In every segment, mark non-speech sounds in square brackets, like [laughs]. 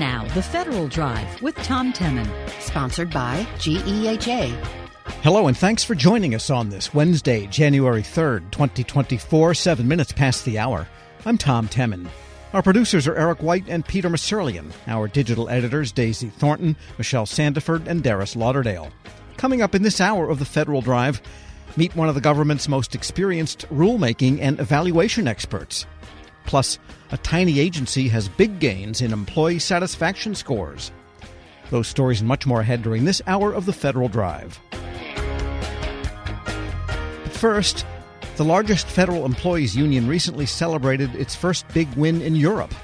now, The Federal Drive with Tom Temin. Sponsored by GEHA. Hello, and thanks for joining us on this Wednesday, January 3rd, 2024, seven minutes past the hour. I'm Tom Temin. Our producers are Eric White and Peter Musurlian. Our digital editors, Daisy Thornton, Michelle Sandiford, and Darius Lauderdale. Coming up in this hour of the Federal Drive, meet one of the government's most experienced rulemaking and evaluation experts. Plus, a tiny agency has big gains in employee satisfaction scores. Those stories and much more ahead during this hour of the Federal Drive. But first, the largest federal employees union recently celebrated its first big win in Europe.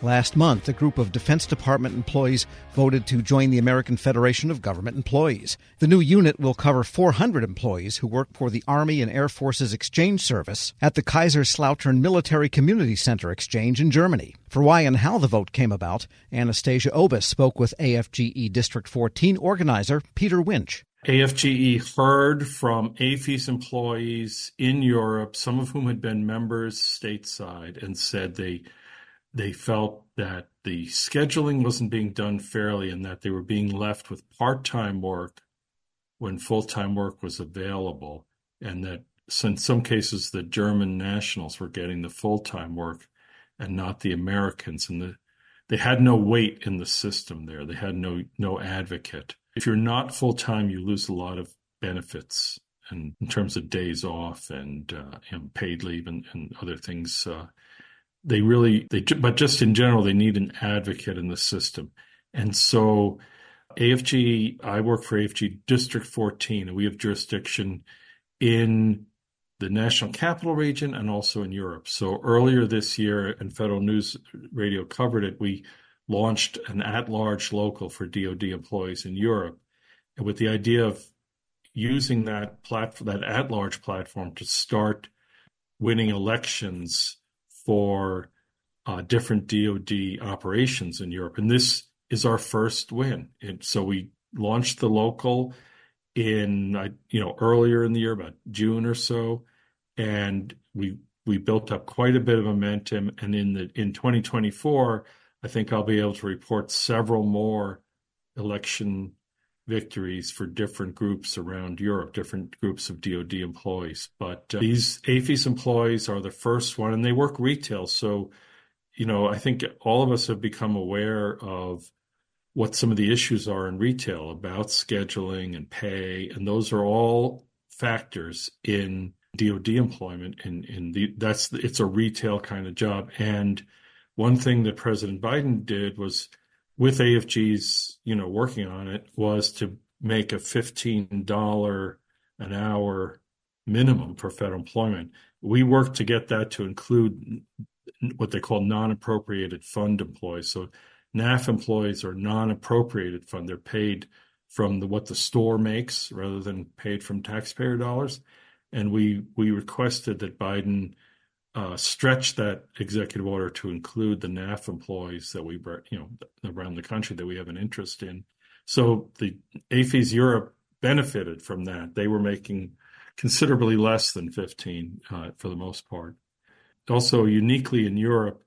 Last month, a group of Defense Department employees voted to join the American Federation of Government Employees. The new unit will cover 400 employees who work for the Army and Air Forces Exchange Service at the Kaiserslautern Military Community Center Exchange in Germany. For why and how the vote came about, Anastasia Obis spoke with AFGE District 14 organizer Peter Winch. AFGE heard from AAFES employees in Europe, some of whom had been members stateside, and said they they felt that the scheduling wasn't being done fairly and that they were being left with part-time work when full-time work was available and that in some cases the german nationals were getting the full-time work and not the americans. And the, they had no weight in the system there. They had no no advocate. If you're not full-time you lose a lot of benefits and in terms of days off and, uh, paid leave and, and other things uh, they really they but just in general they need an advocate in the system. And so afg i work for afg district 14 and we have jurisdiction in the national capital region and also in europe. So earlier this year and federal news radio covered it we launched an at-large local for dod employees in europe. And with the idea of using that platform that at-large platform to start winning elections for uh, different DoD operations in Europe, and this is our first win. And so we launched the local in you know earlier in the year, about June or so, and we we built up quite a bit of momentum. And in the in 2024, I think I'll be able to report several more election victories for different groups around Europe, different groups of DoD employees. But uh, these AAFES employees are the first one, and they work retail. So, you know, I think all of us have become aware of what some of the issues are in retail about scheduling and pay, and those are all factors in DoD employment. And in, in the that's it's a retail kind of job. And one thing that President Biden did was with AFG's, you know, working on it was to make a $15 an hour minimum for federal employment. We worked to get that to include what they call non-appropriated fund employees. So NAF employees are non-appropriated fund. They're paid from the, what the store makes rather than paid from taxpayer dollars. And we we requested that Biden uh, stretch that executive order to include the NAF employees that we, you know, around the country that we have an interest in. So the AAFES Europe benefited from that. They were making considerably less than 15 uh, for the most part. Also, uniquely in Europe,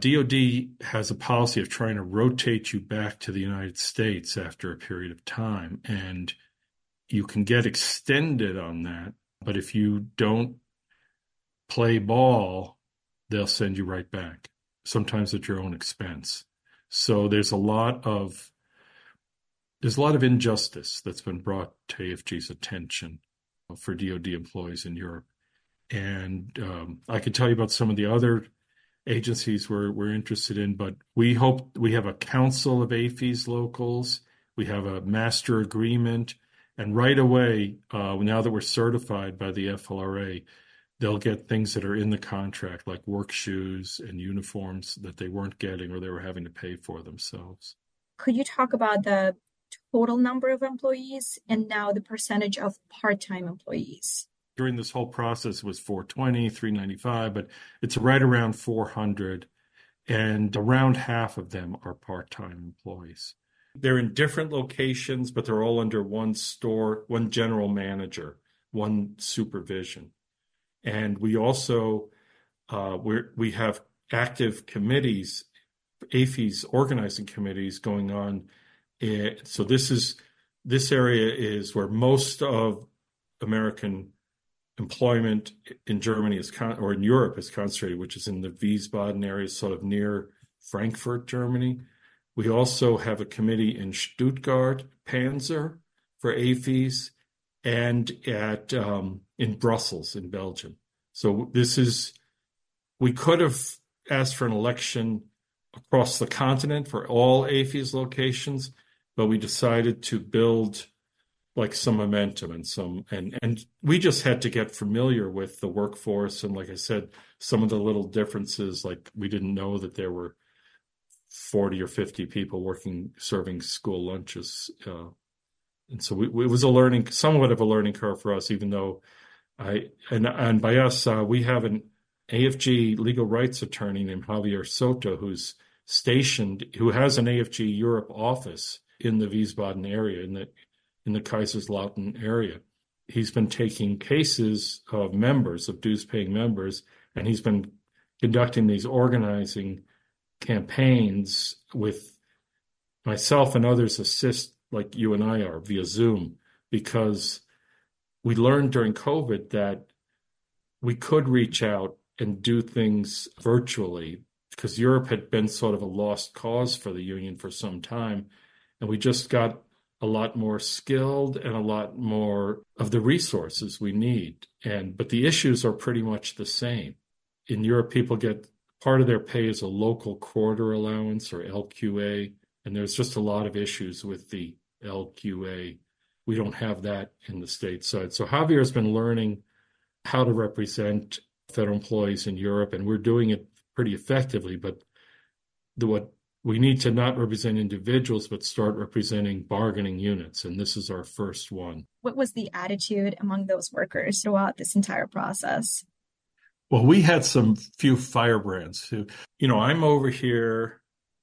DoD has a policy of trying to rotate you back to the United States after a period of time, and you can get extended on that. But if you don't play ball, they'll send you right back, sometimes at your own expense. So there's a lot of there's a lot of injustice that's been brought to AFG's attention for DoD employees in Europe, and um, I could tell you about some of the other agencies we're we're interested in, but we hope we have a council of AAFES locals, we have a master agreement, and right away, uh, now that we're certified by the FLRA, they'll get things that are in the contract, like work shoes and uniforms that they weren't getting or they were having to pay for themselves. Could you talk about the total number of employees and now the percentage of part-time employees? During this whole process, it was 420, 395, but it's right around 400, and around half of them are part-time employees. They're in different locations, but they're all under one store, one general manager, one supervision. And we also uh, we we have active committees AAFES organizing committees going on. So this is this area is where most of American employment in Germany is con- or in Europe is concentrated, which is in the Wiesbaden area, sort of near Frankfurt, Germany. We also have a committee in Stuttgart, Panzer, for AAFES, and at um, in Brussels, in Belgium. So this is we could have asked for an election across the continent for all AAFES locations, but we decided to build like some momentum and some and and we just had to get familiar with the workforce and like I said, some of the little differences like we didn't know that there were 40 or 50 people working serving school lunches uh, and so we, it was a learning somewhat of a learning curve for us even though i and and by us uh, we have an afg legal rights attorney named javier soto who's stationed who has an afg europe office in the wiesbaden area in the in the kaiserslautern area. He's been taking cases of members of dues paying members and he's been conducting these organizing campaigns with myself and others assist like you and I are via Zoom because we learned during COVID that we could reach out and do things virtually because Europe had been sort of a lost cause for the union for some time. And we just got a lot more skilled and a lot more of the resources we need. And but the issues are pretty much the same. In Europe, people get part of their pay is a local quarter allowance or LQA, and there's just a lot of issues with the LQA. We don't have that in the state side. So Javier has been learning how to represent federal employees in Europe, and we're doing it pretty effectively. But the, what we need to not represent individuals, but start representing bargaining units, and this is our first one. What was the attitude among those workers throughout this entire process? Well, we had some few firebrands who, you know, I'm over here.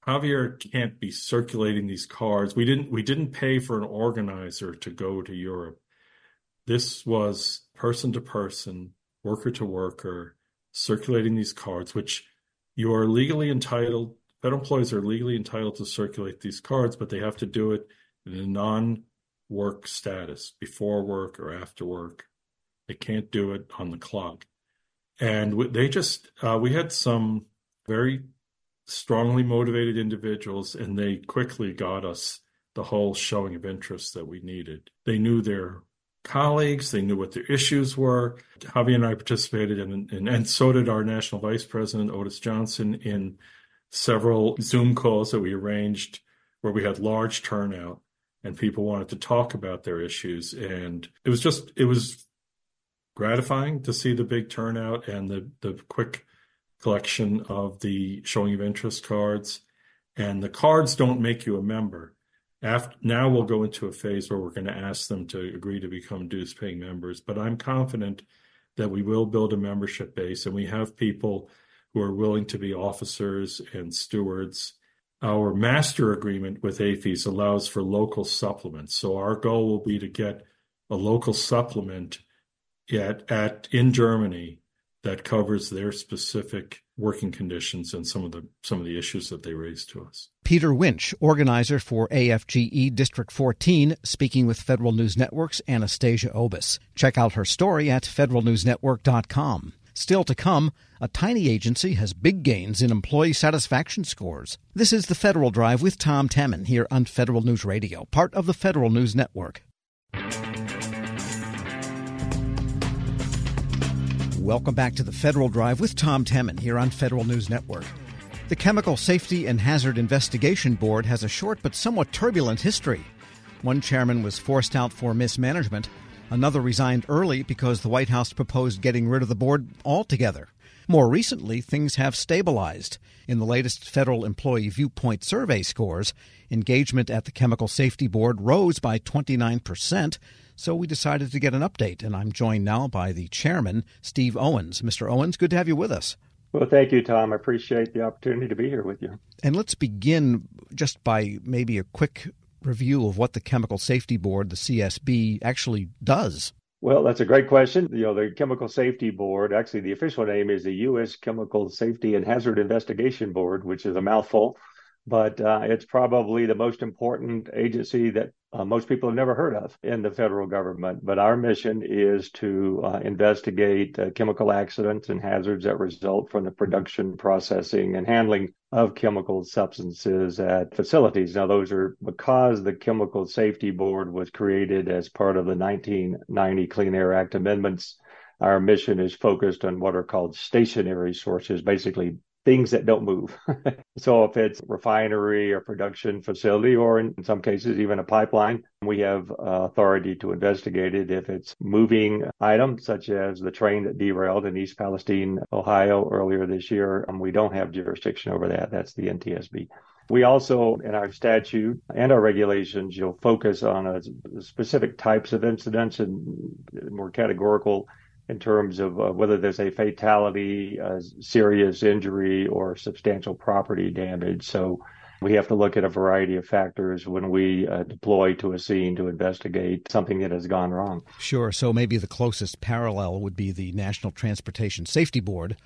Javier can't be circulating these cards. We didn't we didn't pay for an organizer to go to Europe. This was person to person, worker to worker, circulating these cards, which you are legally entitled. Federal employees are legally entitled to circulate these cards, but they have to do it in a non-work status, before work or after work. They can't do it on the clock and they just uh, we had some very strongly motivated individuals and they quickly got us the whole showing of interest that we needed. They knew their colleagues they knew what their issues were. Javi and i participated in, in and so did our national vice president otis johnson in several zoom calls that we arranged where we had large turnout and people wanted to talk about their issues. And it was just it was gratifying to see the big turnout and the, the quick collection of the showing of interest cards. And the cards don't make you a member. After, now we'll go into a phase where we're going to ask them to agree to become dues paying members. But I'm confident that we will build a membership base and we have people who are willing to be officers and stewards. Our master agreement with AAFES allows for local supplements. So our goal will be to get a local supplement at, at in Germany that covers their specific working conditions and some of the some of the issues that they raised to us. Peter Winch, organizer for AFGE District 14, speaking with Federal News Network's Anastasia Obis. Check out her story at federalnewsnetwork.com. Still to come, a tiny agency has big gains in employee satisfaction scores. This is the Federal Drive with Tom Temin here on Federal News Radio, part of the Federal News Network. Welcome back to the Federal Drive with Tom Temin here on Federal News Network. The Chemical Safety and Hazard Investigation Board has a short but somewhat turbulent history. One chairman was forced out for mismanagement. Another resigned early because the White House proposed getting rid of the board altogether. More recently, things have stabilized. In the latest federal employee viewpoint survey scores, engagement at the Chemical Safety Board rose by 29 percent so we decided to get an update, and I'm joined now by the chairman, Steve Owens. Mr. Owens, good to have you with us. Well, thank you, Tom. I appreciate the opportunity to be here with you. And let's begin just by maybe a quick review of what the Chemical Safety Board, the CSB, actually does. Well, that's a great question. You know, the Chemical Safety Board, actually, the official name is the U.S. Chemical Safety and Hazard Investigation Board, which is a mouthful. But uh, it's probably the most important agency that uh, most people have never heard of in the federal government. But our mission is to uh, investigate uh, chemical accidents and hazards that result from the production, processing, and handling of chemical substances at facilities. Now, those are because the Chemical Safety Board was created as part of the 1990 Clean Air Act amendments. Our mission is focused on what are called stationary sources, basically things that don't move. [laughs] so if it's refinery or production facility, or in, some cases even a pipeline, we have uh, authority to investigate it. If it's moving items, such as the train that derailed in East Palestine, Ohio earlier this year, um, we don't have jurisdiction over that. That's the NTSB. We also, in our statute and our regulations, you'll focus on a, specific types of incidents and more categorical in terms of uh, whether there's a fatality, a serious injury, or substantial property damage. So we have to look at a variety of factors when we uh, deploy to a scene to investigate something that has gone wrong. Sure. So maybe the closest parallel would be the National Transportation Safety Board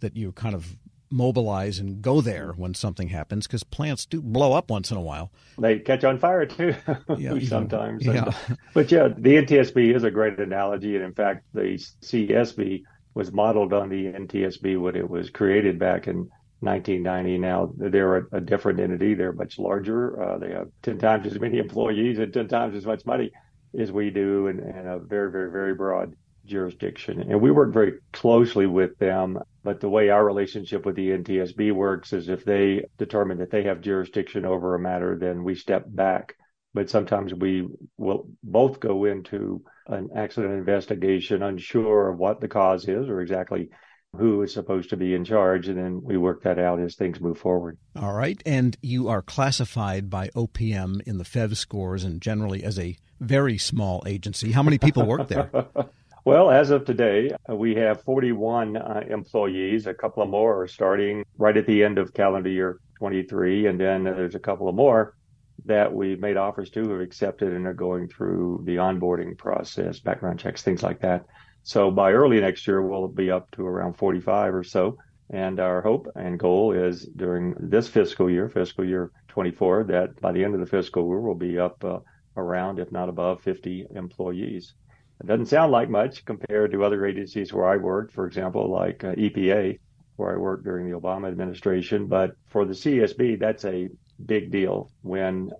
that you kind of mobilize and go there when something happens because plants do blow up once in a while. They catch on fire too [laughs] yeah, sometimes. Yeah. but yeah, the NTSB is a great analogy. And in fact, the CSB was modeled on the NTSB when it was created back in 1990. Now they're a, a different entity. They're much larger. Uh, they have 10 times as many [laughs] employees and 10 times as much money as we do and, and a very, very, very broad jurisdiction. And we work very closely with them. But the way our relationship with the NTSB works is if they determine that they have jurisdiction over a matter, then we step back. But sometimes we will both go into an accident investigation unsure of what the cause is or exactly who is supposed to be in charge, and then we work that out as things move forward. All right. And you are classified by OPM in the FEV scores and generally as a very small agency. How many people work there? [laughs] Well, as of today, uh, we have 41 uh, employees. A couple of more are starting right at the end of calendar year 23. And then there's a couple of more that we've made offers to have accepted and are going through the onboarding process, background checks, things like that. So by early next year, we'll be up to around 45 or so. And our hope and goal is during this fiscal year, fiscal year 24, that by the end of the fiscal year, we'll be up uh, around, if not above, 50 employees. It doesn't sound like much compared to other agencies where I worked, for example, like uh, EPA, where I worked during the Obama administration. But for the CSB, that's a big deal. When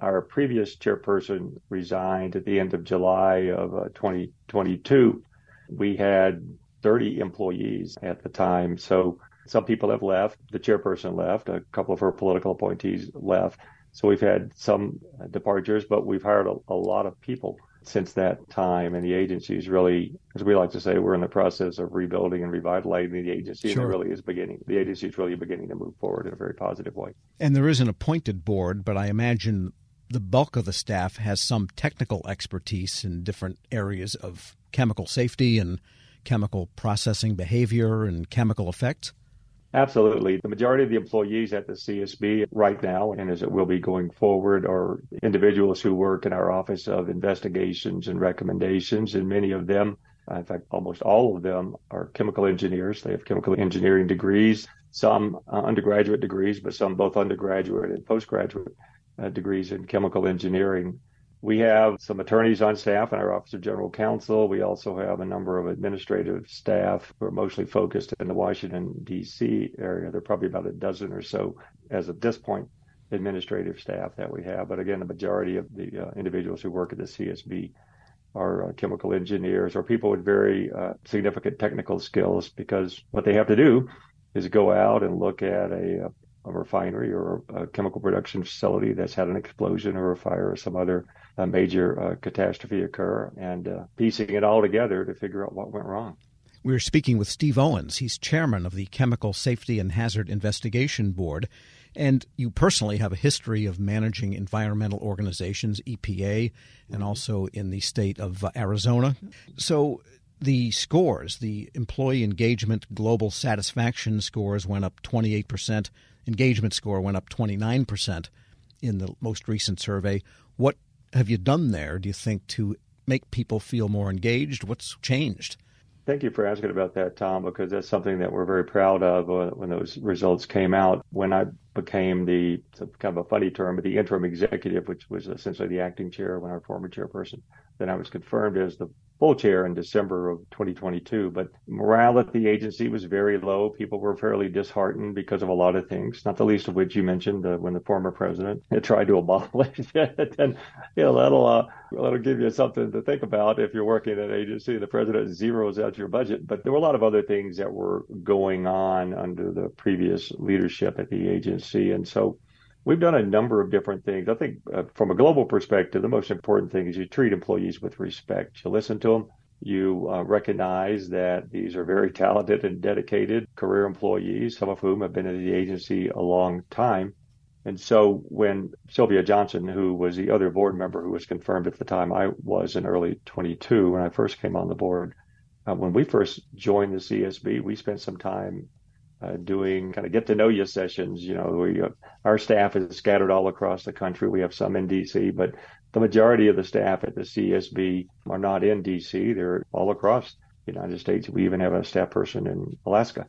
our previous chairperson resigned at the end of July of uh, 2022, we had 30 employees at the time. So some people have left. The chairperson left. A couple of her political appointees left. So we've had some departures, but we've hired a, a lot of people since that time. And the agency is really, as we like to say, we're in the process of rebuilding and revitalizing the agency. Sure. And it really is beginning, the agency is really beginning to move forward in a very positive way. And there is an appointed board, but I imagine the bulk of the staff has some technical expertise in different areas of chemical safety and chemical processing behavior and chemical effects. Absolutely. The majority of the employees at the CSB right now, and as it will be going forward, are individuals who work in our Office of Investigations and Recommendations, and many of them, in fact, almost all of them, are chemical engineers. They have chemical engineering degrees, some uh, undergraduate degrees, but some both undergraduate and postgraduate uh, degrees in chemical engineering. We have some attorneys on staff in our Office of General Counsel. We also have a number of administrative staff who are mostly focused in the Washington, D.C. area. There are probably about a dozen or so, as of this point, administrative staff that we have. But again, the majority of the uh, individuals who work at the CSB are uh, chemical engineers or people with very uh, significant technical skills because what they have to do is go out and look at a, a refinery or a chemical production facility that's had an explosion or a fire or some other a major uh, catastrophe occur and uh, piecing it all together to figure out what went wrong. We're speaking with Steve Owens. He's chairman of the Chemical Safety and Hazard Investigation Board. And you personally have a history of managing environmental organizations, EPA, and also in the state of uh, Arizona. So the scores, the employee engagement global satisfaction scores went up 28%, engagement score went up 29% in the most recent survey. What have you done there, do you think, to make people feel more engaged? What's changed? Thank you for asking about that, Tom, because that's something that we're very proud of uh, when those results came out. When I became the kind of a funny term, but the interim executive, which was essentially the acting chair when our former chairperson. Then I was confirmed as the full chair in December of 2022. But morale at the agency was very low. People were fairly disheartened because of a lot of things, not the least of which you mentioned uh, when the former president [laughs] tried to abolish [laughs] it. and you know that'll uh, that'll give you something to think about if you're working at an agency. The president zeroes out your budget. But there were a lot of other things that were going on under the previous leadership at the agency, and so we've done a number of different things. I think uh, from a global perspective, the most important thing is you treat employees with respect. You listen to them. You uh, recognize that these are very talented and dedicated career employees, some of whom have been in the agency a long time. And so when Sylvia Johnson, who was the other board member who was confirmed at the time I was in early 22 when I first came on the board, uh, when we first joined the CSB, we spent some time uh, doing kind of get to know you sessions. You know, we, our staff is scattered all across the country. We have some in DC, but the majority of the staff at the CSB are not in DC. They're all across the United States. We even have a staff person in Alaska.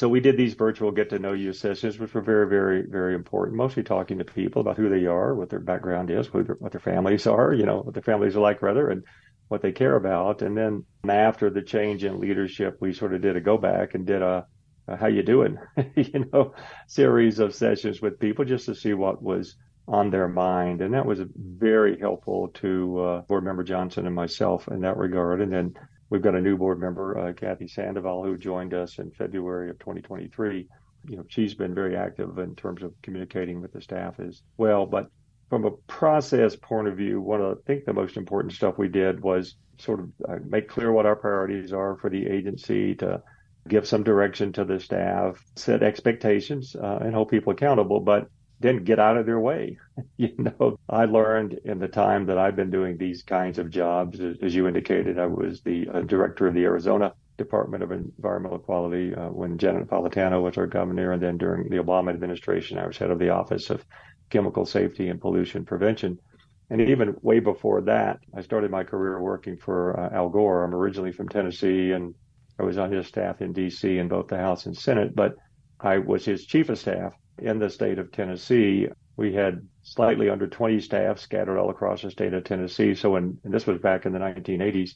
So we did these virtual get to know you sessions, which were very, very, very important. Mostly talking to people about who they are, what their background is, their, what their families are, you know, what their families are like, rather, and what they care about. And then after the change in leadership, we sort of did a go back and did a uh, how you doing? [laughs] you know, series of sessions with people just to see what was on their mind. And that was very helpful to uh, board member Johnson and myself in that regard. And then we've got a new board member, uh, Kathy Sandoval, who joined us in February of 2023. You know, she's been very active in terms of communicating with the staff as well. But from a process point of view, one of I think the most important stuff we did was sort of uh, make clear what our priorities are for the agency to give some direction to the staff, set expectations, uh, and hold people accountable, but then get out of their way. [laughs] you know, I learned in the time that I've been doing these kinds of jobs, as you indicated, I was the uh, director of the Arizona Department of Environmental Quality uh, when Janet Napolitano was our governor, and then during the Obama administration, I was head of the Office of Chemical Safety and Pollution Prevention. And even way before that, I started my career working for uh, Al Gore. I'm originally from Tennessee and I was on his staff in D.C. in both the House and Senate, but I was his chief of staff in the state of Tennessee. We had slightly under 20 staff scattered all across the state of Tennessee. So, when, and this was back in the 1980s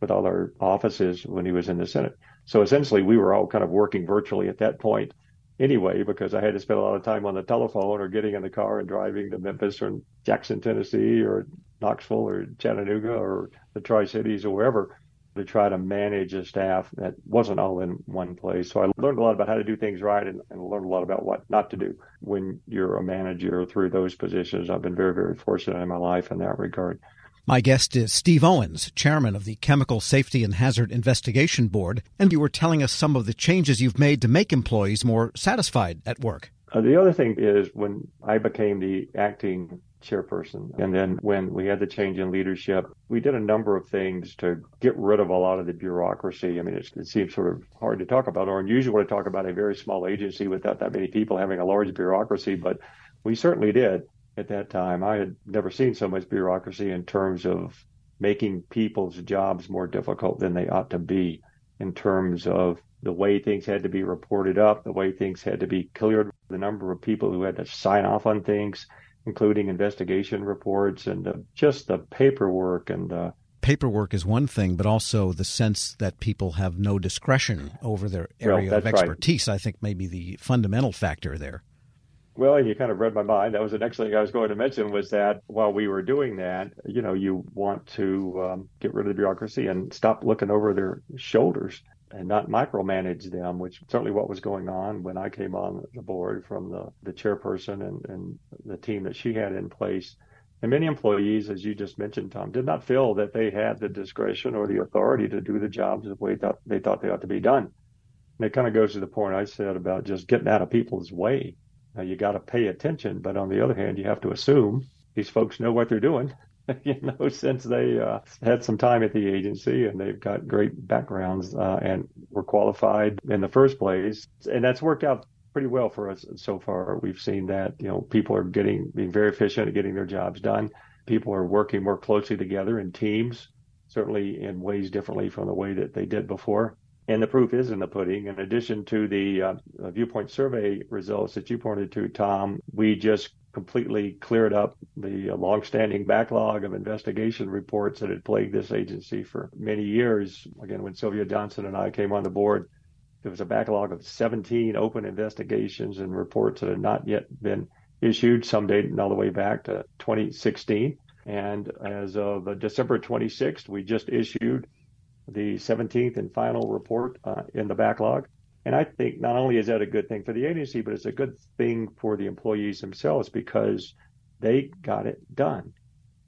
with all our offices when he was in the Senate. So essentially, we were all kind of working virtually at that point anyway, because I had to spend a lot of time on the telephone or getting in the car and driving to Memphis or Jackson, Tennessee or Knoxville or Chattanooga or the Tri Cities or wherever to try to manage a staff that wasn't all in one place. So I learned a lot about how to do things right and, and learned a lot about what not to do when you're a manager through those positions. I've been very, very fortunate in my life in that regard. My guest is Steve Owens, chairman of the Chemical Safety and Hazard Investigation Board, and you were telling us some of the changes you've made to make employees more satisfied at work. Uh, the other thing is when I became the acting chairperson. And then when we had the change in leadership, we did a number of things to get rid of a lot of the bureaucracy. I mean, it seems sort of hard to talk about or unusual to talk about a very small agency without that many people having a large bureaucracy, but we certainly did at that time. I had never seen so much bureaucracy in terms of making people's jobs more difficult than they ought to be in terms of the way things had to be reported up, the way things had to be cleared, the number of people who had to sign off on things, including investigation reports and uh, just the paperwork and uh, paperwork is one thing, but also the sense that people have no discretion over their area well, of expertise. Right. I think maybe the fundamental factor there. Well, you kind of read my mind. That was the next thing I was going to mention was that while we were doing that, you know, you want to um, get rid of the bureaucracy and stop looking over their shoulders and not micromanage them, which certainly what was going on when I came on the board from the, the chairperson and, and the team that she had in place. And many employees, as you just mentioned, Tom, did not feel that they had the discretion or the authority to do the jobs the way that they thought they ought to be done. And it kind of goes to the point I said about just getting out of people's way. Now, you got to pay attention, but on the other hand, you have to assume these folks know what they're doing [laughs] you know, since they uh, had some time at the agency and they've got great backgrounds uh, and were qualified in the first place. And that's worked out pretty well for us so far. We've seen that, you know, people are getting, being very efficient at getting their jobs done. People are working more closely together in teams, certainly in ways differently from the way that they did before. And the proof is in the pudding. In addition to the uh, viewpoint survey results that you pointed to, Tom, we just completely cleared up the longstanding backlog of investigation reports that had plagued this agency for many years. Again, when Sylvia Johnson and I came on the board, there was a backlog of 17 open investigations and reports that had not yet been issued, some dating all the way back to 2016. And as of December 26th, we just issued the 17th and final report uh, in the backlog. And I think not only is that a good thing for the agency, but it's a good thing for the employees themselves because they got it done.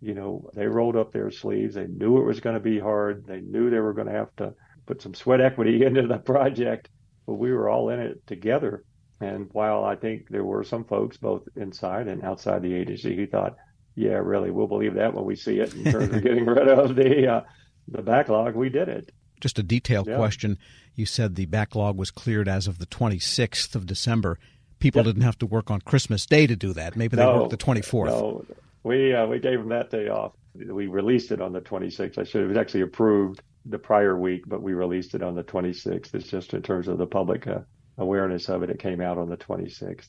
You know, they rolled up their sleeves. They knew it was going to be hard. They knew they were going to have to put some sweat equity [laughs] into the project, but we were all in it together. And while I think there were some folks both inside and outside the agency who thought, yeah, really, we'll believe that when we see it in terms of [laughs] getting rid of the uh, the backlog, we did it. Just a detailed yeah. question. You said the backlog was cleared as of the 26th of December. People yep. didn't have to work on Christmas Day to do that. Maybe they no, worked the 24th. No, we uh, we gave them that day off. We released it on the 26th. I should have actually approved the prior week, but we released it on the 26th. It's just in terms of the public uh, awareness of it. It came out on the 26th.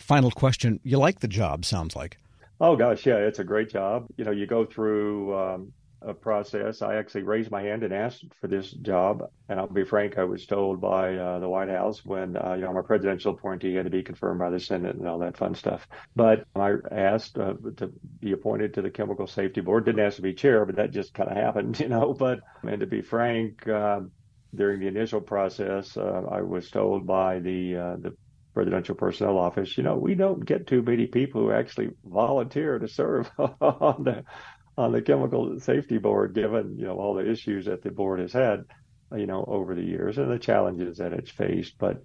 Final question. You like the job? Sounds like. Oh gosh, yeah, it's a great job. You know, you go through um, a process. I actually raised my hand and asked for this job. And I'll be frank, I was told by uh, the White House when uh, you know my presidential appointee had to be confirmed by the Senate and all that fun stuff. But I asked uh, to be appointed to the Chemical Safety Board. Didn't ask to be chair, but that just kind of happened, [laughs] you know. But and to be frank, um, during the initial process, uh, I was told by the uh, the presidential personnel office, you know, we don't get too many people who actually volunteer to serve [laughs] on the on the chemical safety board, given you know all the issues that the board has had, you know, over the years and the challenges that it's faced. But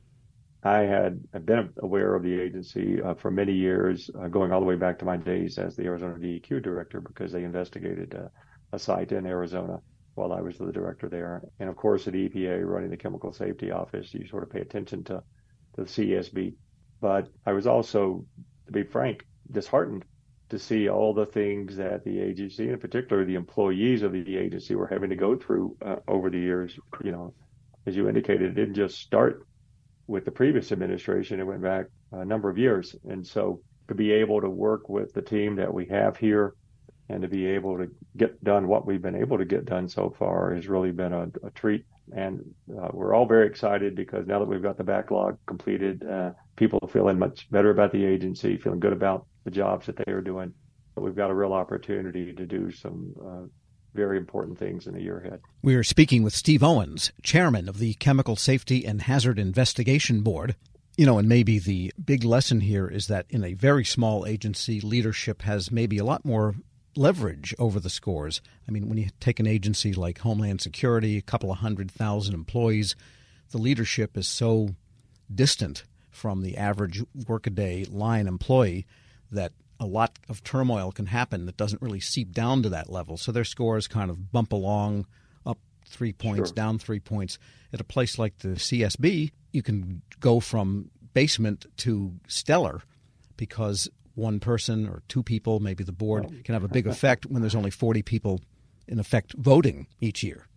I had been aware of the agency uh, for many years, uh, going all the way back to my days as the Arizona DEQ director, because they investigated uh, a site in Arizona while I was the director there. And of course, at EPA, running the chemical safety office, you sort of pay attention to the CSB. But I was also, to be frank, disheartened to see all the things that the agency, and in particular the employees of the agency, were having to go through uh, over the years. You know, as you indicated, it didn't just start with the previous administration; it went back a number of years. And so, to be able to work with the team that we have here, and to be able to get done what we've been able to get done so far, has really been a, a treat. And uh, we're all very excited because now that we've got the backlog completed, uh, people are feeling much better about the agency, feeling good about the jobs that they are doing. But we've got a real opportunity to do some uh, very important things in the year ahead. We are speaking with Steve Owens, chairman of the Chemical Safety and Hazard Investigation Board. You know, and maybe the big lesson here is that in a very small agency, leadership has maybe a lot more leverage over the scores. I mean, when you take an agency like Homeland Security, a couple of hundred thousand employees, the leadership is so distant from the average workaday line employee that a lot of turmoil can happen that doesn't really seep down to that level. So their scores kind of bump along, up three points, sure. down three points. At a place like the CSB, you can go from basement to stellar because one person or two people, maybe the board, can have a big [laughs] effect when there's only 40 people in effect voting each year.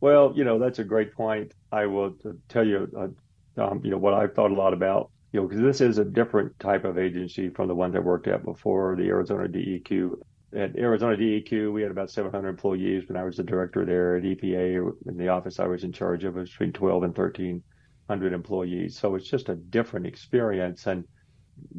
Well, you know, that's a great point. I will tell you, uh, um, you know, what I've thought a lot about you know, because this is a different type of agency from the one that worked at before, the Arizona DEQ. At Arizona DEQ, we had about 700 employees when I was the director there. At EPA, in the office I was in charge of, it was between 12 and 1,300 employees. So it's just a different experience. And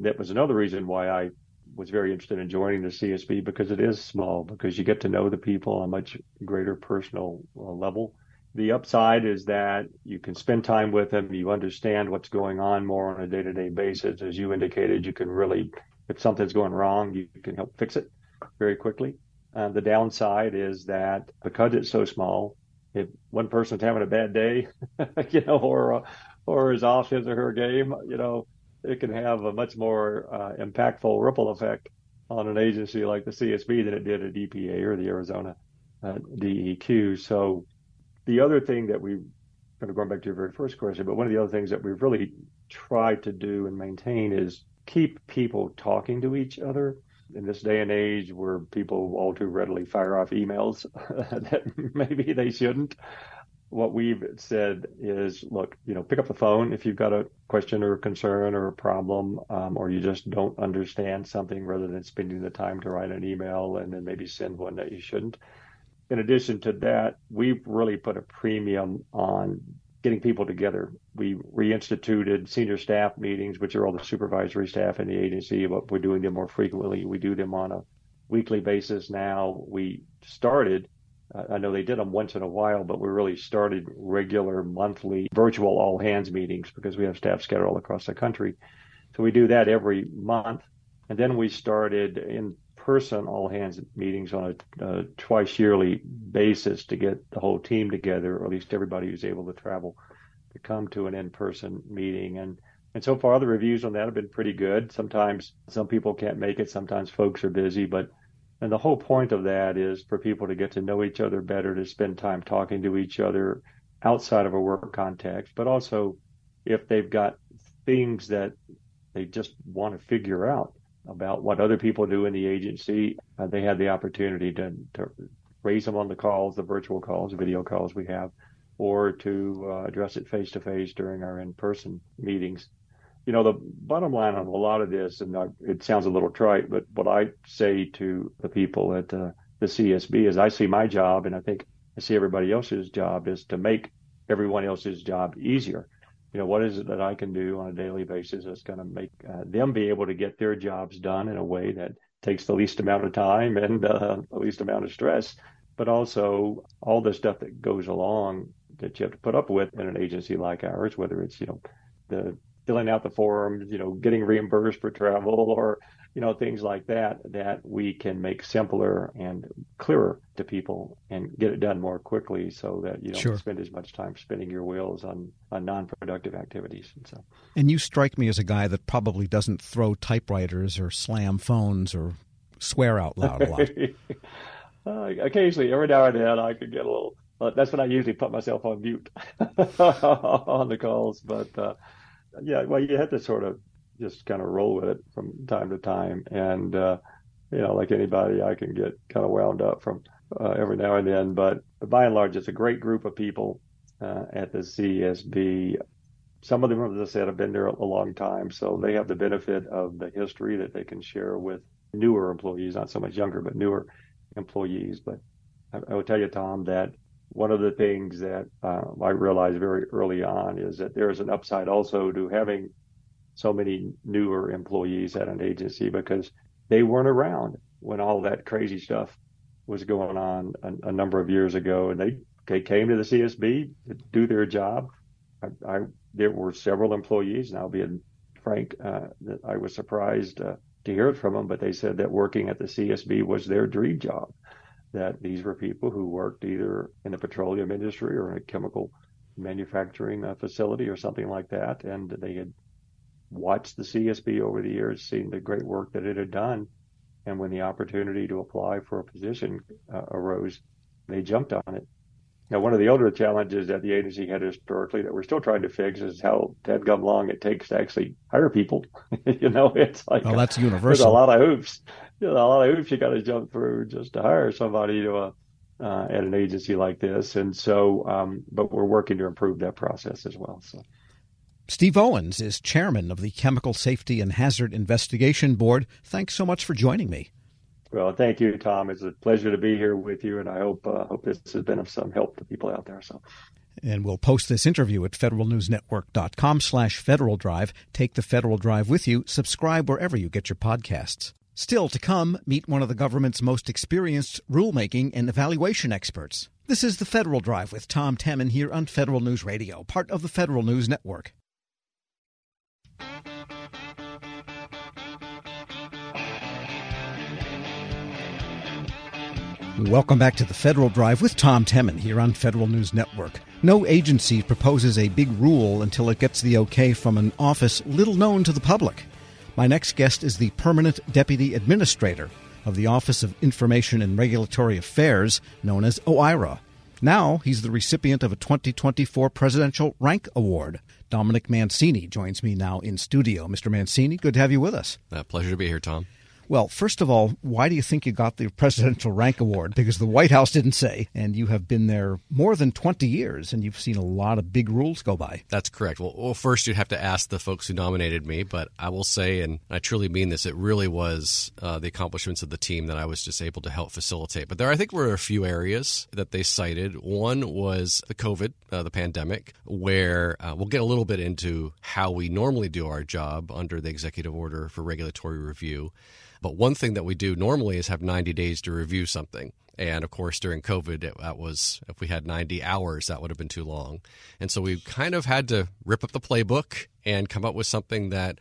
that was another reason why I was very interested in joining the CSB because it is small, because you get to know the people on a much greater personal uh, level the upside is that you can spend time with them. You understand what's going on more on a day to day basis. As you indicated, you can really, if something's going wrong, you can help fix it very quickly. Uh, the downside is that because it's so small, if one person's having a bad day, [laughs] you know, or or is off his or her game, you know, it can have a much more uh, impactful ripple effect on an agency like the CSB than it did at EPA or the Arizona uh, DEQ. So the other thing that we kind of going back to your very first question, but one of the other things that we've really tried to do and maintain is keep people talking to each other in this day and age where people all too readily fire off emails [laughs] that maybe they shouldn't. What we've said is, look, you know, pick up the phone if you've got a question or a concern or a problem, um, or you just don't understand something, rather than spending the time to write an email and then maybe send one that you shouldn't. In addition to that, we've really put a premium on getting people together. We reinstituted senior staff meetings, which are all the supervisory staff in the agency, but we're doing them more frequently. We do them on a weekly basis now. We started, I know they did them once in a while, but we really started regular monthly virtual all hands meetings because we have staff scattered all across the country. So we do that every month. And then we started in person all hands meetings on a, a twice yearly basis to get the whole team together, or at least everybody who's able to travel to come to an in-person meeting. And and so far the reviews on that have been pretty good. Sometimes some people can't make it, sometimes folks are busy, but and the whole point of that is for people to get to know each other better, to spend time talking to each other outside of a work context, but also if they've got things that they just want to figure out about what other people do in the agency. Uh, they had the opportunity to, to raise them on the calls, the virtual calls, the video calls we have, or to uh, address it face to face during our in person meetings. You know, the bottom line on a lot of this, and I, it sounds a little trite, but what I say to the people at uh, the CSB is I see my job, and I think I see everybody else's job, is to make everyone else's job easier. You know, what is it that I can do on a daily basis that's going to make uh, them be able to get their jobs done in a way that takes the least amount of time and uh, the least amount of stress, but also all the stuff that goes along that you have to put up with in an agency like ours, whether it's, you know, the filling out the forms, you know, getting reimbursed for travel or you know, things like that, that we can make simpler and clearer to people and get it done more quickly so that you don't sure. spend as much time spinning your wheels on, on non-productive activities. And so, and you strike me as a guy that probably doesn't throw typewriters or slam phones or swear out loud a lot. [laughs] uh, occasionally, every now and then, I could get a little. Uh, that's when I usually put myself on mute [laughs] on the calls. But uh, yeah, well, you have to sort of just kind of roll with it from time to time. And, uh, you know, like anybody, I can get kind of wound up from uh, every now and then. But by and large, it's a great group of people uh, at the CSB. Some of them, as I said, have been there a long time, so they have the benefit of the history that they can share with newer employees, not so much younger, but newer employees. But I, I will tell you, Tom, that one of the things that uh, I realized very early on is that there's an upside also to having so many newer employees at an agency because they weren't around when all that crazy stuff was going on a, a number of years ago, and they they came to the CSB to do their job. I, I there were several employees, and I'll be frank uh, that I was surprised uh, to hear it from them, but they said that working at the CSB was their dream job. That these were people who worked either in the petroleum industry or in a chemical manufacturing uh, facility or something like that, and they had watched the CSB over the years, seen the great work that it had done. And when the opportunity to apply for a position uh, arose, they jumped on it. Now, one of the older challenges that the agency had historically that we're still trying to fix is how dead gum long it takes to actually hire people. [laughs] you know, it's like well, that's universal. There's a lot of hoops. You know, a lot of hoops you got to jump through just to hire somebody to a uh, at an agency like this. And so, um, but we're working to improve that process as well. So. Steve Owens is chairman of the Chemical Safety and Hazard Investigation Board. Thanks so much for joining me. Well, thank you, Tom. It's a pleasure to be here with you, and I hope uh, hope this has been of some help to people out there. So. And we'll post this interview at federalnewsnetwork.com slash Federal Drive. Take the Federal Drive with you. Subscribe wherever you get your podcasts. Still to come, meet one of the government's most experienced rulemaking and evaluation experts. This is the Federal Drive with Tom Temin here on Federal News Radio, part of the Federal News Network. Welcome back to the Federal Drive with Tom Temin here on Federal News Network. No agency proposes a big rule until it gets the okay from an office little known to the public. My next guest is the Permanent Deputy Administrator of the Office of Information and Regulatory Affairs, known as OIRA. Now he's the recipient of a 2024 Presidential Rank Award. Dominic Mancini joins me now in studio. Mr. Mancini, good to have you with us. Uh, pleasure to be here, Tom. Well, first of all, why do you think you got the Presidential Rank Award? Because the White House didn't say, and you have been there more than 20 years, and you've seen a lot of big rules go by. That's correct. Well, well first, you'd have to ask the folks who nominated me, but I will say, and I truly mean this, it really was uh, the accomplishments of the team that I was just able to help facilitate. But there, I think, were a few areas that they cited. One was the COVID, uh, the pandemic, where uh, we'll get a little bit into how we normally do our job under the executive order for regulatory review. But one thing that we do normally is have 90 days to review something. And of course, during COVID, it, that was if we had 90 hours, that would have been too long. And so we kind of had to rip up the playbook and come up with something that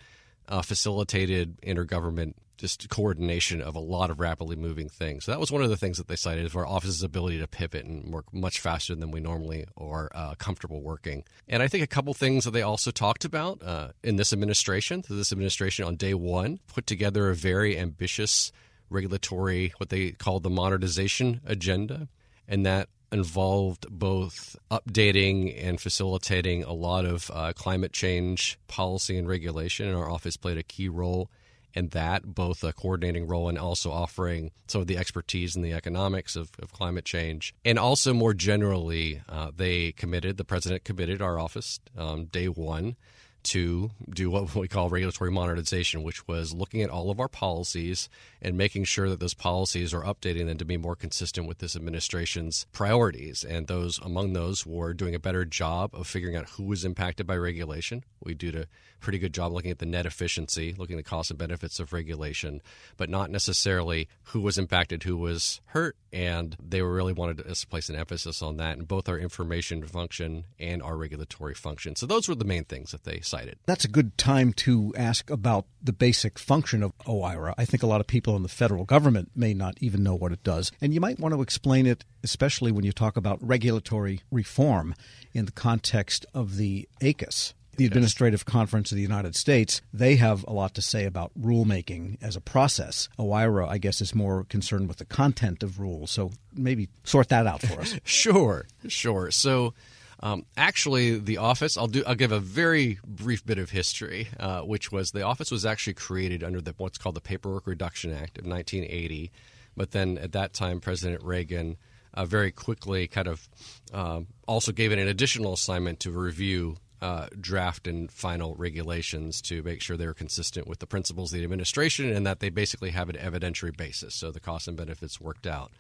uh, facilitated intergovernment just coordination of a lot of rapidly moving things. So that was one of the things that they cited is our office's ability to pivot and work much faster than we normally are uh, comfortable working. And I think a couple things that they also talked about uh, in this administration, this administration on day one put together a very ambitious regulatory, what they called the modernization agenda. And that involved both updating and facilitating a lot of uh, climate change policy and regulation, and our office played a key role in that, both a coordinating role and also offering some of the expertise in the economics of, of climate change. And also, more generally, uh, they committed, the president committed our office um, day one to do what we call regulatory modernization, which was looking at all of our policies and making sure that those policies are updating them to be more consistent with this administration's priorities. And those among those were doing a better job of figuring out who was impacted by regulation. We did a pretty good job looking at the net efficiency, looking at the costs and benefits of regulation, but not necessarily who was impacted, who was hurt. And they really wanted us to place an emphasis on that in both our information function and our regulatory function. So those were the main things that they cited. That's a good time to ask about the basic function of OIRA. I think a lot of people in the federal government may not even know what it does. And you might want to explain it, especially when you talk about regulatory reform in the context of the ACUS the Administrative Conference of the United States, they have a lot to say about rulemaking as a process. OIRA, I guess, is more concerned with the content of rules. So maybe sort that out for us. [laughs] sure, sure. So um, actually, the office. I'll do. I'll give a very brief bit of history, uh, which was the office was actually created under the what's called the Paperwork Reduction Act of 1980. But then at that time, President Reagan uh, very quickly kind of um, also gave it an additional assignment to review uh, draft and final regulations to make sure they're consistent with the principles of the administration and that they basically have an evidentiary basis. So the costs and benefits worked out.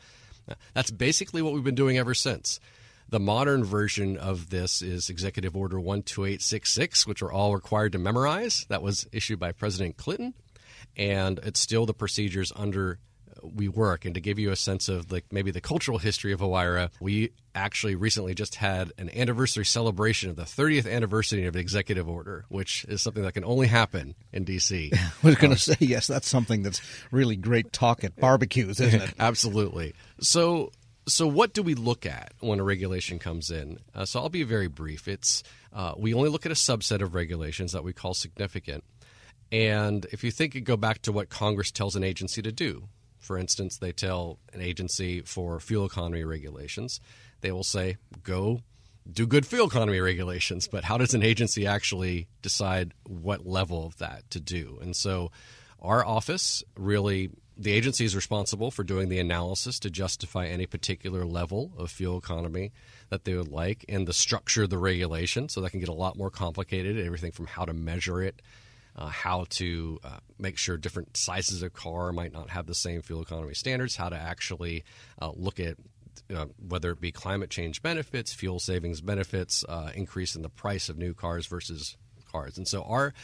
That's basically what we've been doing ever since. The modern version of this is Executive Order 12866, which are all required to memorize. That was issued by President Clinton. And it's still the procedures under uh, we work. And to give you a sense of like maybe the cultural history of OIRA, we actually recently just had an anniversary celebration of the 30th anniversary of an executive order, which is something that can only happen in D.C. [laughs] I was going to um, say, yes, that's something that's really great talk at barbecues, isn't it? [laughs] Absolutely. So, so what do we look at when a regulation comes in? Uh, so I'll be very brief. It's uh, we only look at a subset of regulations that we call significant. And if you think you go back to what Congress tells an agency to do, for instance, they tell an agency for fuel economy regulations, they will say, go do good fuel economy [laughs] regulations. But how does an agency actually decide what level of that to do? And so our office really the agency is responsible for doing the analysis to justify any particular level of fuel economy that they would like and the structure of the regulation. So that can get a lot more complicated, everything from how to measure it uh, how to uh, make sure different sizes of car might not have the same fuel economy standards, how to actually uh, look at uh, whether it be climate change benefits, fuel savings benefits, uh, increase in the price of new cars versus cars. And so our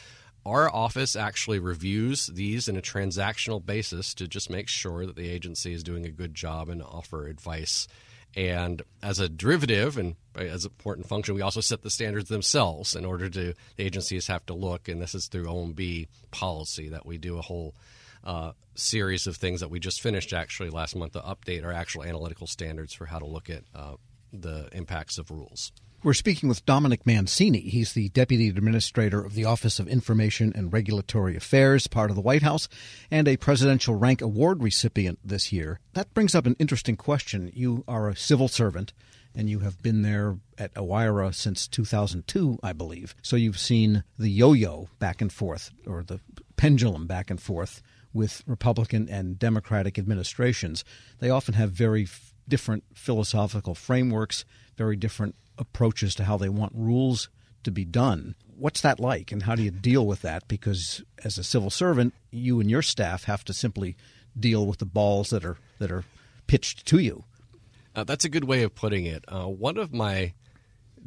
our office actually reviews these in a transactional basis to just make sure that the agency is doing a good job and offer advice and as a derivative and as an important function, we also set the standards themselves in order to, the agencies have to look, and this is through OMB policy that we do a whole uh, series of things that we just finished actually last month to update our actual analytical standards for how to look at uh, the impacts of rules. We're speaking with Dominic Mancini. He's the Deputy Administrator of the Office of Information and Regulatory Affairs, part of the White House, and a Presidential Rank Award recipient this year. That brings up an interesting question. You are a civil servant, and you have been there at OIRA since 2002, I believe. So you've seen the yo yo back and forth, or the pendulum back and forth with Republican and Democratic administrations, they often have very f- different philosophical frameworks, very different approaches to how they want rules to be done. What's that like, and how do you deal with that? Because as a civil servant, you and your staff have to simply deal with the balls that are that are pitched to you. Uh, that's a good way of putting it. Uh, one of my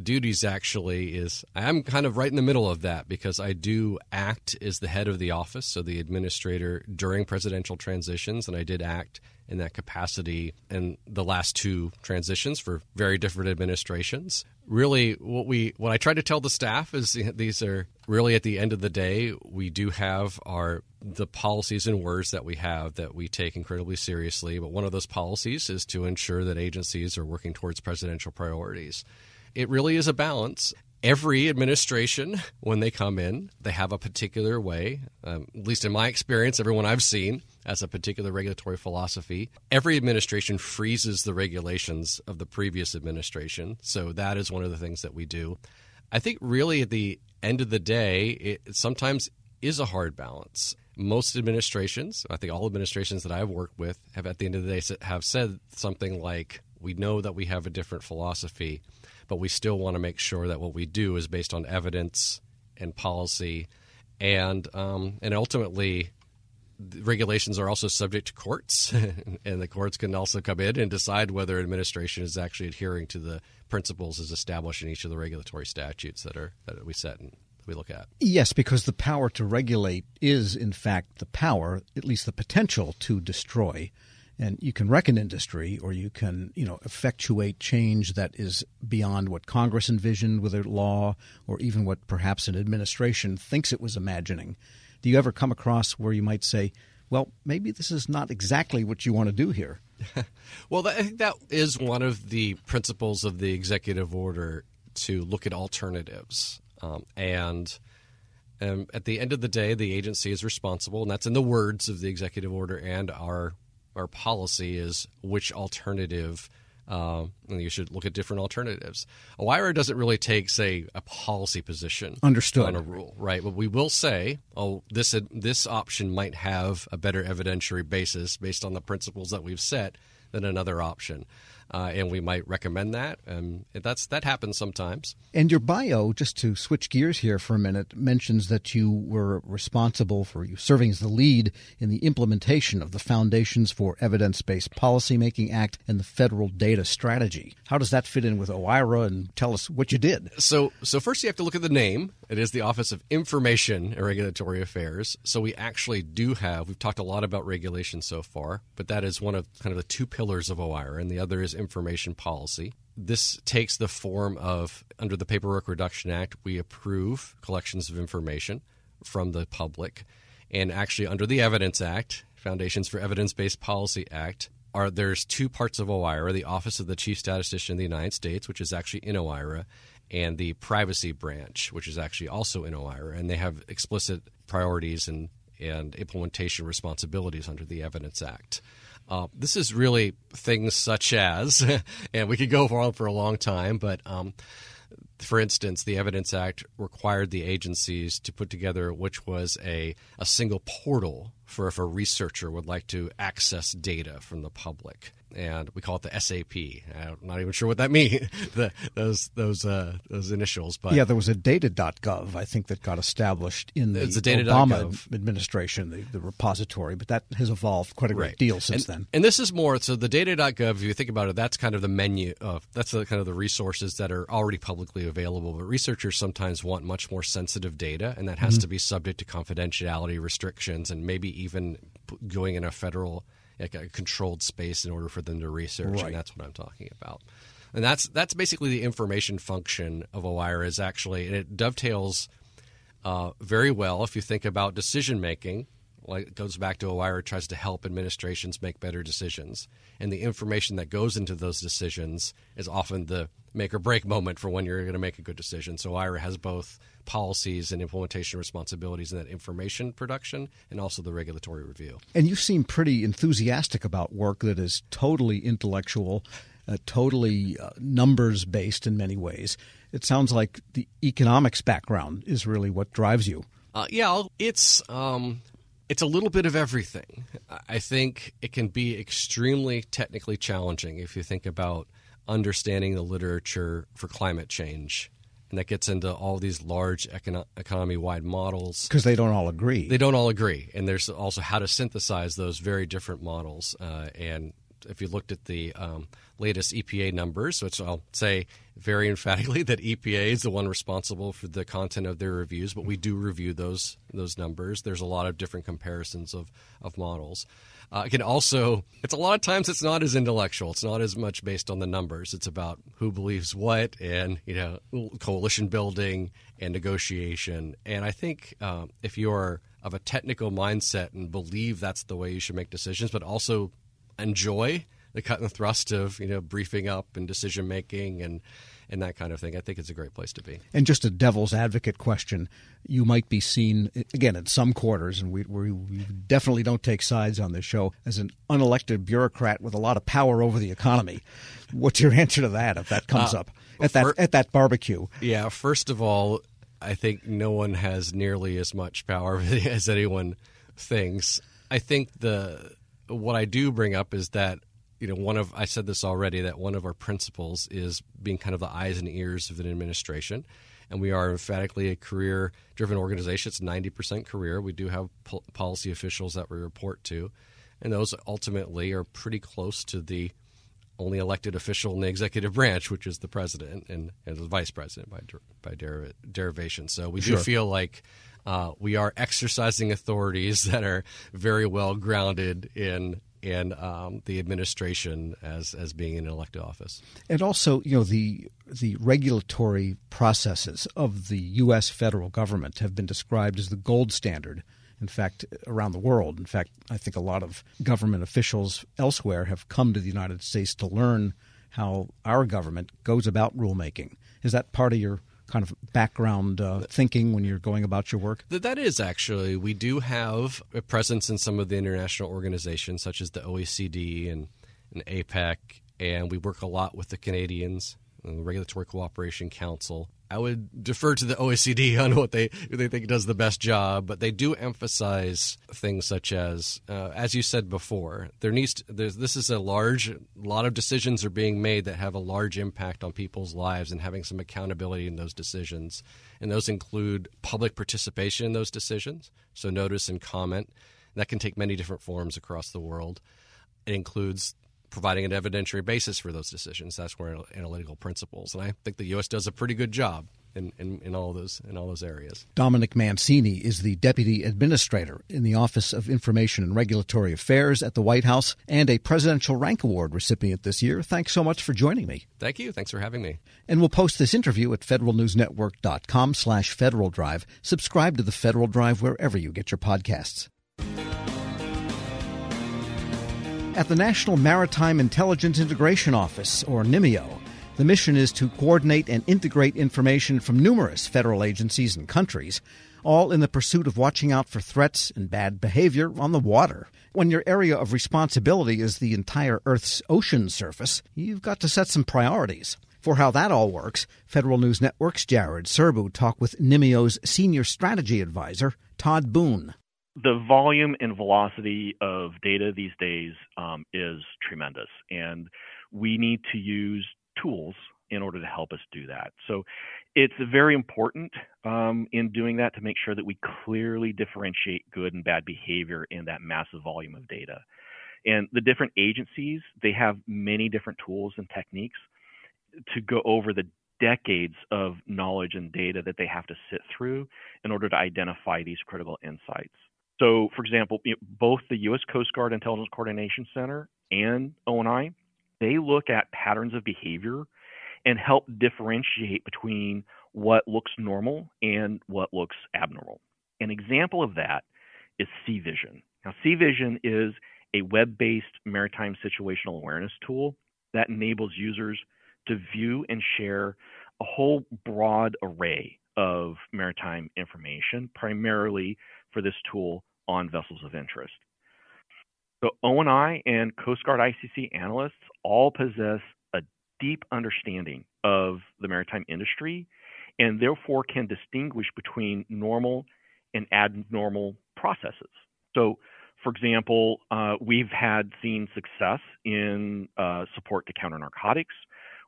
duties actually is I'm kind of right in the middle of that because I do act as the head of the office, so the administrator during presidential transitions, and I did act in that capacity in the last two transitions for very different administrations. Really, what we what I try to tell the staff is [laughs] these are really at the end of the day, we do have our the policies and words that we have that we take incredibly seriously. But one of those policies is to ensure that agencies are working towards presidential priorities it really is a balance. Every administration, when they come in, they have a particular way, um, at least in my experience, everyone I've seen has a particular regulatory philosophy. Every administration freezes the regulations of the previous administration. So that is one of the things that we do. I think really at the end of the day, it sometimes is a hard balance. Most administrations, I think all administrations that I've worked with, have at the end of the day have said something like, "We know that we have a different philosophy, but we still want to make sure that what we do is based on evidence and policy, and um, and ultimately, regulations are also subject to courts, [laughs] and the courts can also come in and decide whether administration is actually adhering to the principles as established in each of the regulatory statutes that are that we set and we look at. Yes, because the power to regulate is, in fact, the power, at least the potential to destroy and you can wreck an industry or you can you know effectuate change that is beyond what congress envisioned with a law or even what perhaps an administration thinks it was imagining do you ever come across where you might say well maybe this is not exactly what you want to do here [laughs] well i think that is one of the principles of the executive order to look at alternatives. Um, and um, at the end of the day, the agency is responsible, and that's in the words of the executive order and our our policy is which alternative uh, you should look at different alternatives. OIRA doesn't really take, say, a policy position Understood. on a rule, right? But we will say, oh, this this option might have a better evidentiary basis based on the principles that we've set than another option uh, and we might recommend that. And that's that happens sometimes. And your bio, just to switch gears here for a minute, mentions that you were responsible for you serving as the lead in the implementation of the Foundations for Evidence-Based Policymaking Act and the Federal Data Strategy. How does that fit in with OIRA? And tell us what you did. So, so first you have to look at the name. It is the Office of Information and Regulatory Affairs. So we actually do have. We've talked a lot about regulation so far, but that is one of kind of the two pillars of OIRA, and the other is information policy. This takes the form of, under the Paperwork Reduction Act, we approve collections of information from the public. And actually, under the Evidence Act, Foundations for Evidence Based Policy Act, are there's two parts of OIRA the Office of the Chief Statistician of the United States, which is actually in OIRA, and the Privacy Branch, which is actually also in OIRA. And they have explicit priorities and, and implementation responsibilities under the Evidence Act. Uh, this is really things such as, [laughs] and we could go on for a long time, but um, for instance, the Evidence Act required the agencies to put together which was a, a single portal for if a researcher would like to access data from the public and we call it the SAP. I'm not even sure what that [laughs] means. the, those those uh, those initials, but yeah, there was a data.gov I think that got established in the, the Obama administration, the, the, repository, but that has evolved quite a great right. deal since and, then. And this is more so the data.gov. If you think about it, that's kind of the menu of that's the kind of the resources that are already publicly available. But researchers sometimes want much more sensitive data, and that has mm-hmm. to be subject to confidentiality restrictions and maybe even going in a federal like a controlled space in order for them to research, right. and that's what I'm talking about. And that's that's basically the information function of OIRA is actually, and it dovetails uh, very well if you think about decision making. Like it goes back to OIRA tries to help administrations make better decisions, and the information that goes into those decisions is often the make or break moment for when you're going to make a good decision. So OIRA has both policies and implementation responsibilities in that information production and also the regulatory review. And you seem pretty enthusiastic about work that is totally intellectual, uh, totally uh, numbers based in many ways. It sounds like the economics background is really what drives you. Uh, yeah, it's um, It's a little bit of everything. I think it can be extremely technically challenging if you think about understanding the literature for climate change. And that gets into all these large econo- economy wide models. Because they don't all agree. They don't all agree. And there's also how to synthesize those very different models. Uh, and if you looked at the um, latest EPA numbers, which I'll say very emphatically that EPA is the one responsible for the content of their reviews, but we do review those those numbers. There's a lot of different comparisons of of models. Uh, it can also it's a lot of times it's not as intellectual. It's not as much based on the numbers. It's about who believes what and you know coalition building and negotiation. And I think um, if you're of a technical mindset and believe that's the way you should make decisions, but also enjoy the cut and thrust of you know briefing up and decision making and and that kind of thing. I think it's a great place to be. And just a devil's advocate question: you might be seen again in some quarters, and we, we, we definitely don't take sides on this show as an unelected bureaucrat with a lot of power over the economy. What's your [laughs] answer to that if that comes uh, up at that for, at that barbecue? Yeah, first of all, I think no one has nearly as much power [laughs] as anyone thinks. I think the what I do bring up is that you know, one of I said this already that one of our principles is being kind of the eyes and ears of an administration, and we are emphatically a career-driven organization. It's ninety percent career. We do have po- policy officials that we report to, and those ultimately are pretty close to the only elected official in the executive branch, which is the president and, and the vice president by by derivation. So we sure. do feel like. Uh, we are exercising authorities that are very well grounded in and um, the administration as as being in an elected office. And also, you know, the the regulatory processes of the U.S. federal government have been described as the gold standard. In fact, around the world. In fact, I think a lot of government officials elsewhere have come to the United States to learn how our government goes about rulemaking. Is that part of your kind of background uh, thinking when you're going about your work? That is actually. We do have a presence in some of the international organizations, such as the OECD and, and APEC, and we work a lot with the Canadians, the Regulatory Cooperation Council. I would defer to the OECD [laughs] on what they they think does the best job, but they do emphasize things such as, uh, as you said before, there needs to, this is a large lot of decisions are being made that have a large impact on people's lives, and having some accountability in those decisions, and those include public participation in those decisions, so notice and comment. That can take many different forms across the world. It includes providing an evidentiary basis for those decisions. That's where analytical principles, and I think the U.S. does a pretty good job in, in, in, all those in all those areas. Dominic Mancini is the deputy administrator in the Office of Information and Regulatory Affairs at the White House and a Presidential Rank Award recipient this year. Thanks so much for joining me. Thank you. Thanks for having me. And we'll post this interview at federalnewsnetwork.com slash Federal Drive. Subscribe to the Federal Drive wherever you get your podcasts. At the National Maritime Intelligence Integration Office, or NIMIO, the mission is to coordinate and integrate information from numerous federal agencies and countries, all in the pursuit of watching out for threats and bad behavior on the water. When your area of responsibility is the entire Earth's ocean surface, you've got to set some priorities. For how that all works, Federal News Network's Jared Serbu talked with NIMIO's senior strategy advisor, Todd Boone the volume and velocity of data these days um, is tremendous, and we need to use tools in order to help us do that. So it's very important um, in doing that to make sure that we clearly differentiate good and bad behavior in that massive volume of data. And the different agencies, they have many different tools and techniques to go over the decades of knowledge and data that they have to sit through in order to identify these critical insights. So, for example, both the U.S. Coast Guard Intelligence Coordination Center and ONI, they look at patterns of behavior and help differentiate between what looks normal and what looks abnormal. An example of that is SeaVision. Now, SeaVision is a web based maritime situational awareness tool that enables users to view and share a whole broad array of maritime information, primarily for this tool on vessels of interest. So ONI and Coast Guard ICC analysts all possess a deep understanding of the maritime industry and therefore can distinguish between normal and abnormal processes. So, for example, uh, we've had seen success in uh, support to counter narcotics,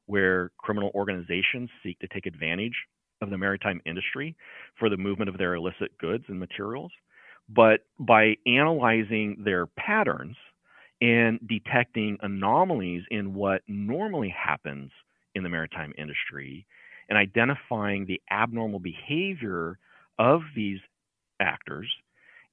where criminal organizations seek to take advantage of the maritime industry for the movement of their illicit goods and materials. But by analyzing their patterns and detecting anomalies in what normally happens in the maritime industry and identifying the abnormal behavior of these actors,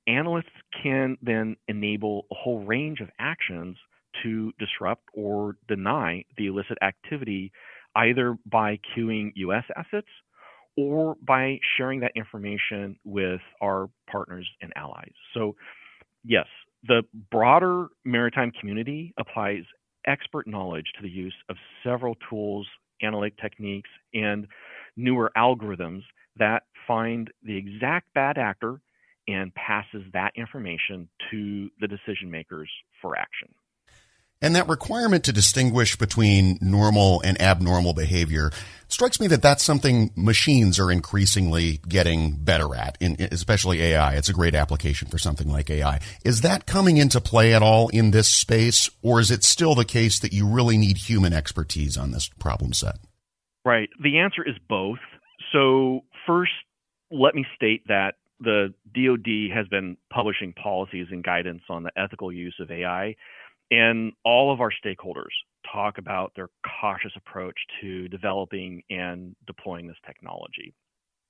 analysts can then enable a whole range of actions to disrupt or deny the illicit activity either by cueing US assets or by sharing that information with our partners and allies. So, yes, the broader maritime community applies expert knowledge to the use of several tools, analytic techniques, and newer algorithms that find the exact bad actor and passes that information to the decision makers for action. And that requirement to distinguish between normal and abnormal behavior strikes me that that's something machines are increasingly getting better at, in, especially AI. It's a great application for something like AI. Is that coming into play at all in this space, or is it still the case that you really need human expertise on this problem set? Right. The answer is both. So, first, let me state that the DoD has been publishing policies and guidance on the ethical use of AI and all of our stakeholders talk about their cautious approach to developing and deploying this technology.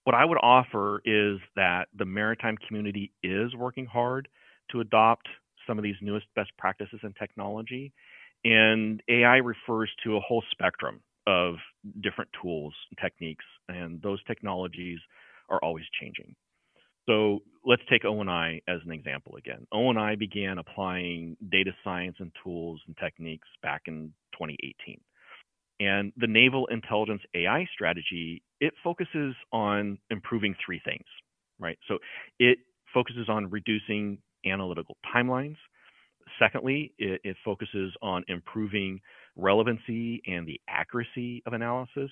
What I would offer is that the maritime community is working hard to adopt some of these newest best practices and technology. And AI refers to a whole spectrum of different tools and techniques, and those technologies are always changing. So let's take ONI as an example again. ONI began applying data science and tools and techniques back in 2018. And the Naval Intelligence AI strategy, it focuses on improving three things, right? So it focuses on reducing analytical timelines. Secondly, it, it focuses on improving relevancy and the accuracy of analysis.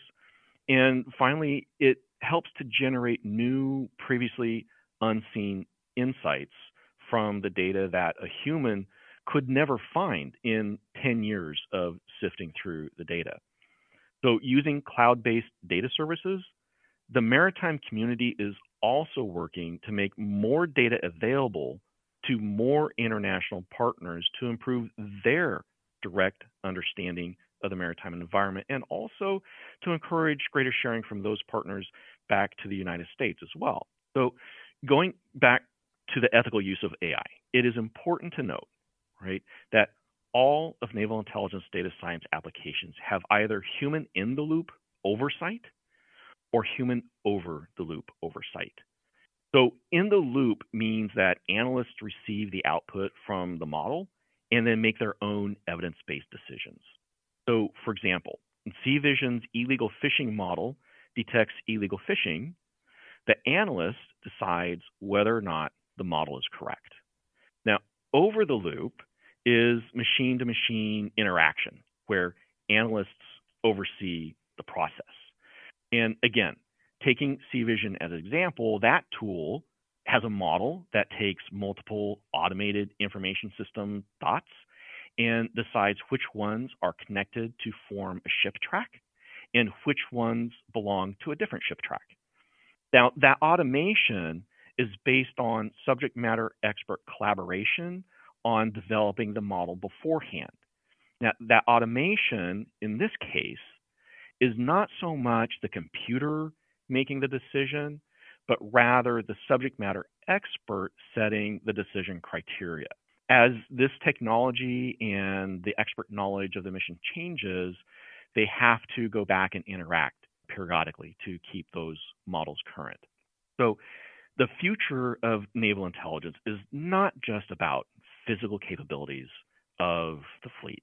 And finally, it helps to generate new, previously unseen insights from the data that a human could never find in 10 years of sifting through the data. So, using cloud based data services, the maritime community is also working to make more data available to more international partners to improve their direct understanding of the maritime environment and also to encourage greater sharing from those partners back to the United States as well. So, going back to the ethical use of AI, it is important to note, right, that all of naval intelligence data science applications have either human in the loop oversight or human over the loop oversight. So, in the loop means that analysts receive the output from the model and then make their own evidence based decisions. So, for example, SeaVision's illegal fishing model detects illegal fishing the analyst decides whether or not the model is correct. Now, over the loop is machine to machine interaction where analysts oversee the process. And again, taking SeaVision as an example, that tool has a model that takes multiple automated information system dots and decides which ones are connected to form a ship track and which ones belong to a different ship track. Now, that automation is based on subject matter expert collaboration on developing the model beforehand. Now, that automation in this case is not so much the computer making the decision, but rather the subject matter expert setting the decision criteria. As this technology and the expert knowledge of the mission changes, they have to go back and interact periodically to keep those models current. So the future of naval intelligence is not just about physical capabilities of the fleet.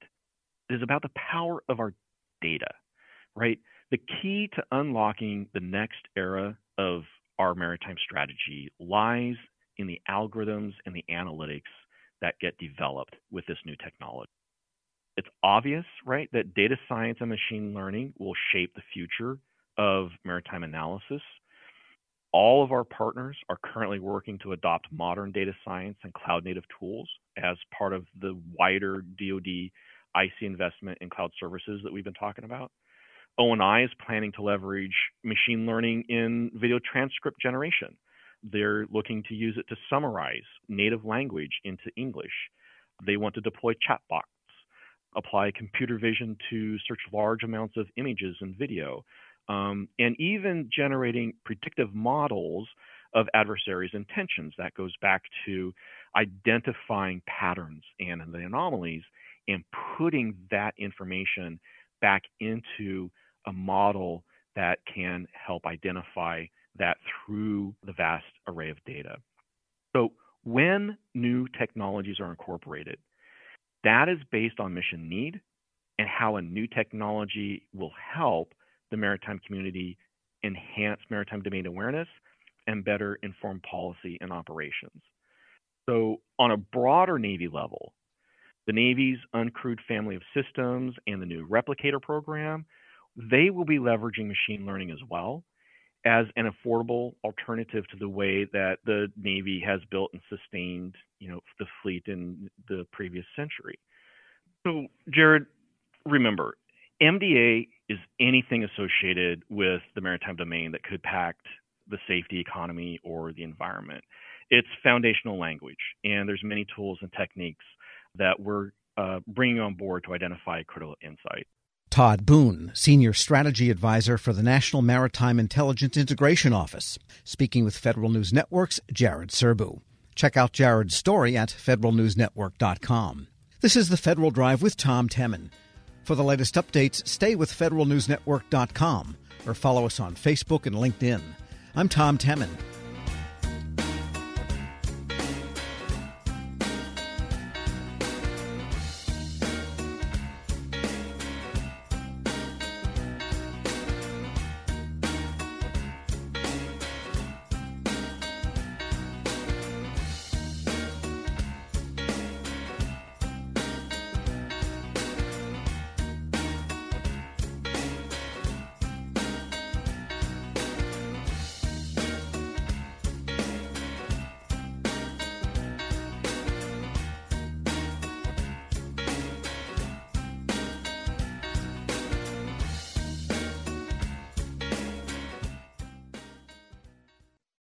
It is about the power of our data, right? The key to unlocking the next era of our maritime strategy lies in the algorithms and the analytics that get developed with this new technology. It's obvious, right, that data science and machine learning will shape the future of maritime analysis. All of our partners are currently working to adopt modern data science and cloud native tools as part of the wider DoD IC investment in cloud services that we've been talking about. ONI is planning to leverage machine learning in video transcript generation. They're looking to use it to summarize native language into English. They want to deploy chatbots, apply computer vision to search large amounts of images and video, um, and even generating predictive models of adversaries' intentions. That goes back to identifying patterns and the anomalies and putting that information back into a model that can help identify that through the vast array of data. So, when new technologies are incorporated, that is based on mission need and how a new technology will help the maritime community enhance maritime domain awareness and better inform policy and operations. So, on a broader Navy level, the Navy's uncrewed family of systems and the new replicator program, they will be leveraging machine learning as well as an affordable alternative to the way that the Navy has built and sustained, you know, the fleet in the previous century. So, Jared, remember, MDA is anything associated with the maritime domain that could impact the safety economy or the environment. It's foundational language, and there's many tools and techniques that we're uh, bringing on board to identify critical insight. Todd Boone, Senior Strategy Advisor for the National Maritime Intelligence Integration Office, speaking with Federal News Network's Jared Serbu. Check out Jared's story at federalnewsnetwork.com. This is the Federal Drive with Tom Temin. For the latest updates, stay with federalnewsnetwork.com or follow us on Facebook and LinkedIn. I'm Tom Temin.